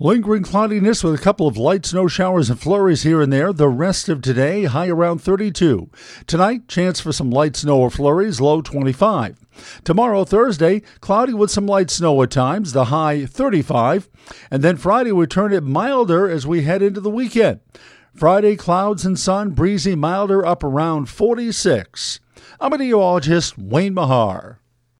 Lingering cloudiness with a couple of light snow showers and flurries here and there. The rest of today, high around 32. Tonight, chance for some light snow or flurries, low 25. Tomorrow, Thursday, cloudy with some light snow at times, the high 35. And then Friday, we turn it milder as we head into the weekend. Friday, clouds and sun, breezy, milder, up around 46. I'm meteorologist Wayne Mahar.